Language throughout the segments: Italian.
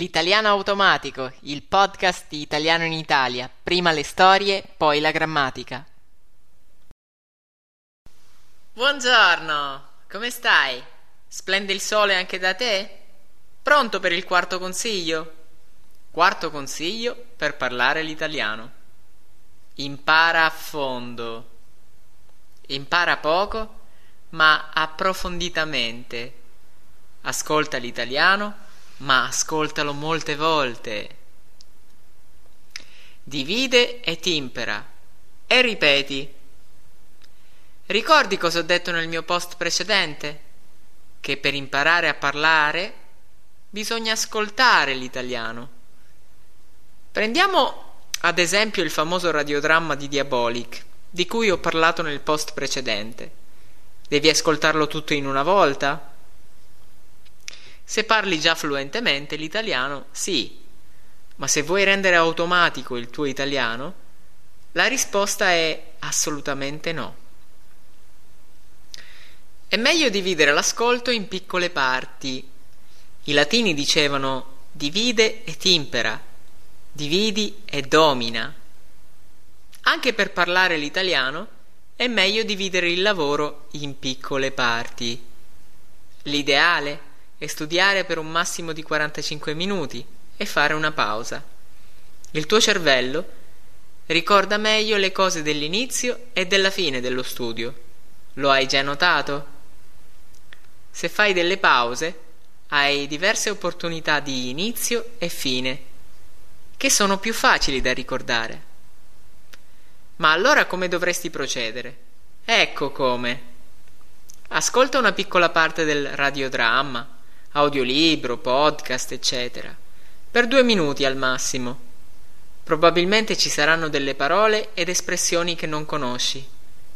L'italiano automatico, il podcast di Italiano in Italia, prima le storie, poi la grammatica. Buongiorno, come stai? Splende il sole anche da te? Pronto per il quarto consiglio? Quarto consiglio per parlare l'italiano. Impara a fondo. Impara poco, ma approfonditamente. Ascolta l'italiano ma ascoltalo molte volte. Divide e timpera e ripeti. Ricordi cosa ho detto nel mio post precedente? Che per imparare a parlare bisogna ascoltare l'italiano. Prendiamo ad esempio il famoso radiodramma di Diabolic, di cui ho parlato nel post precedente. Devi ascoltarlo tutto in una volta? Se parli già fluentemente l'italiano, sì, ma se vuoi rendere automatico il tuo italiano, la risposta è assolutamente no. È meglio dividere l'ascolto in piccole parti. I latini dicevano divide e timpera, dividi e domina. Anche per parlare l'italiano è meglio dividere il lavoro in piccole parti. L'ideale e studiare per un massimo di 45 minuti e fare una pausa. Il tuo cervello ricorda meglio le cose dell'inizio e della fine dello studio. Lo hai già notato? Se fai delle pause, hai diverse opportunità di inizio e fine, che sono più facili da ricordare. Ma allora come dovresti procedere? Ecco come. Ascolta una piccola parte del radiodramma audiolibro, podcast, eccetera, per due minuti al massimo. Probabilmente ci saranno delle parole ed espressioni che non conosci.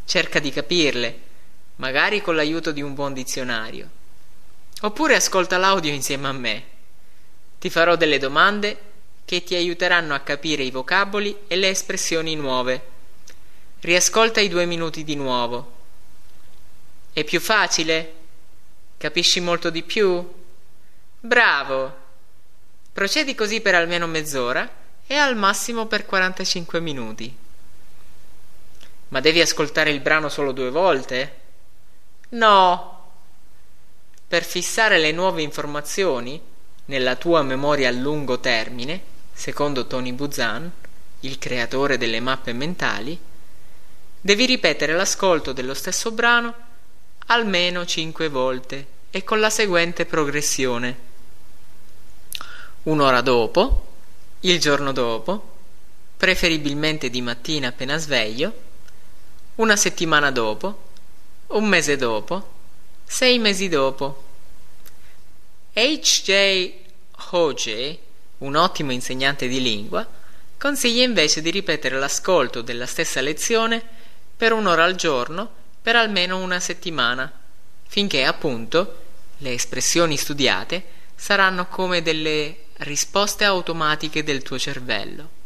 Cerca di capirle, magari con l'aiuto di un buon dizionario. Oppure ascolta l'audio insieme a me. Ti farò delle domande che ti aiuteranno a capire i vocaboli e le espressioni nuove. Riascolta i due minuti di nuovo. È più facile? Capisci molto di più? Bravo! Procedi così per almeno mezz'ora e al massimo per 45 minuti. Ma devi ascoltare il brano solo due volte? No! Per fissare le nuove informazioni nella tua memoria a lungo termine, secondo Tony Buzan, il creatore delle mappe mentali, devi ripetere l'ascolto dello stesso brano almeno cinque volte e con la seguente progressione un'ora dopo, il giorno dopo, preferibilmente di mattina appena sveglio, una settimana dopo, un mese dopo, sei mesi dopo. H.J. Hoje, un ottimo insegnante di lingua, consiglia invece di ripetere l'ascolto della stessa lezione per un'ora al giorno per almeno una settimana, finché appunto le espressioni studiate saranno come delle risposte automatiche del tuo cervello.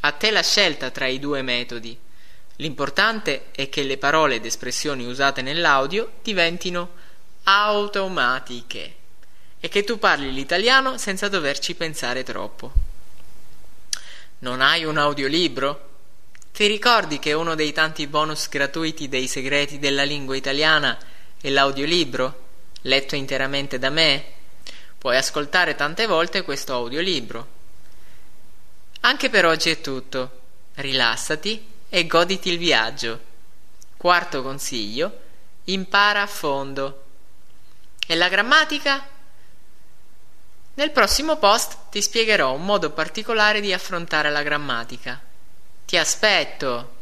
A te la scelta tra i due metodi. L'importante è che le parole ed espressioni usate nell'audio diventino automatiche e che tu parli l'italiano senza doverci pensare troppo. Non hai un audiolibro? Ti ricordi che uno dei tanti bonus gratuiti dei segreti della lingua italiana è l'audiolibro, letto interamente da me? Puoi ascoltare tante volte questo audiolibro. Anche per oggi è tutto. Rilassati e goditi il viaggio. Quarto consiglio, impara a fondo. E la grammatica? Nel prossimo post ti spiegherò un modo particolare di affrontare la grammatica. Ti aspetto!